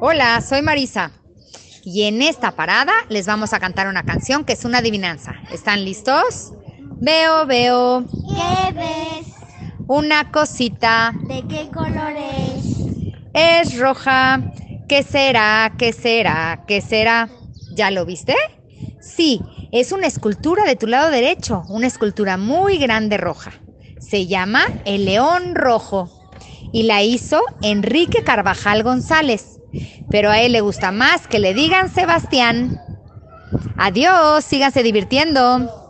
Hola, soy Marisa. Y en esta parada les vamos a cantar una canción que es una adivinanza. ¿Están listos? Veo, veo ¿Qué ves? una cosita. ¿De qué color es? Es roja. ¿Qué será? ¿Qué será? ¿Qué será? ¿Ya lo viste? Sí, es una escultura de tu lado derecho, una escultura muy grande roja. Se llama El León Rojo y la hizo Enrique Carvajal González. Pero a él le gusta más que le digan Sebastián. Adiós, síganse divirtiendo.